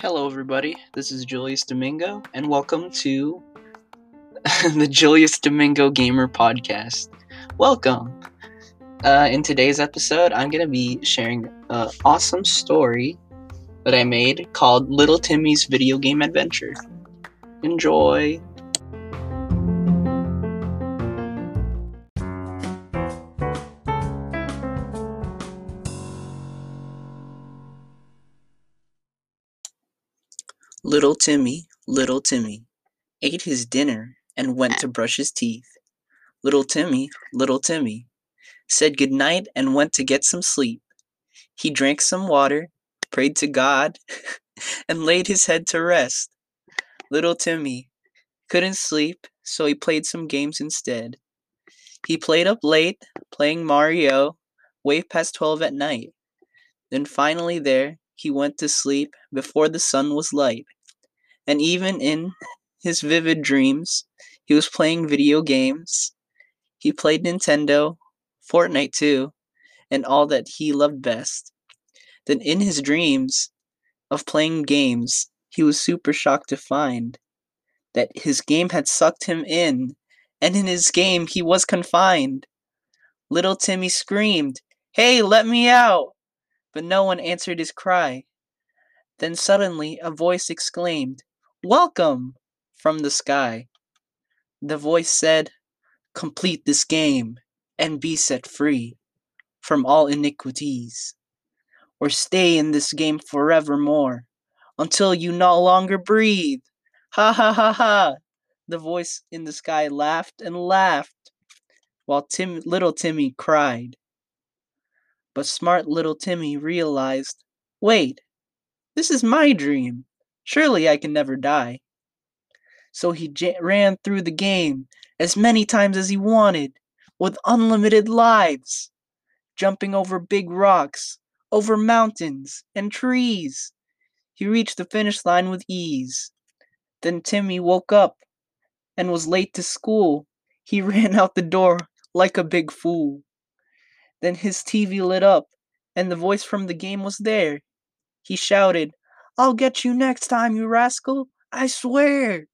Hello, everybody. This is Julius Domingo, and welcome to the Julius Domingo Gamer Podcast. Welcome. Uh, in today's episode, I'm going to be sharing an awesome story that I made called Little Timmy's Video Game Adventure. Enjoy. Little Timmy, little Timmy, ate his dinner and went ah. to brush his teeth. Little Timmy, little Timmy, said good night and went to get some sleep. He drank some water, prayed to God, and laid his head to rest. Little Timmy couldn't sleep, so he played some games instead. He played up late, playing Mario, way past 12 at night. Then finally there, he went to sleep before the sun was light and even in his vivid dreams, he was playing video games. He played Nintendo, Fortnite too, and all that he loved best. Then, in his dreams of playing games, he was super shocked to find that his game had sucked him in, and in his game he was confined. Little Timmy screamed, Hey, let me out! But no one answered his cry. Then suddenly a voice exclaimed, Welcome! from the sky. The voice said, Complete this game and be set free from all iniquities, or stay in this game forevermore until you no longer breathe. Ha ha ha ha! The voice in the sky laughed and laughed while Tim, little Timmy cried. But smart little Timmy realized wait, this is my dream. Surely I can never die. So he j- ran through the game as many times as he wanted, with unlimited lives, jumping over big rocks, over mountains and trees. He reached the finish line with ease. Then Timmy woke up and was late to school. He ran out the door like a big fool. Then his TV lit up, and the voice from the game was there. He shouted, I'll get you next time, you rascal, I swear.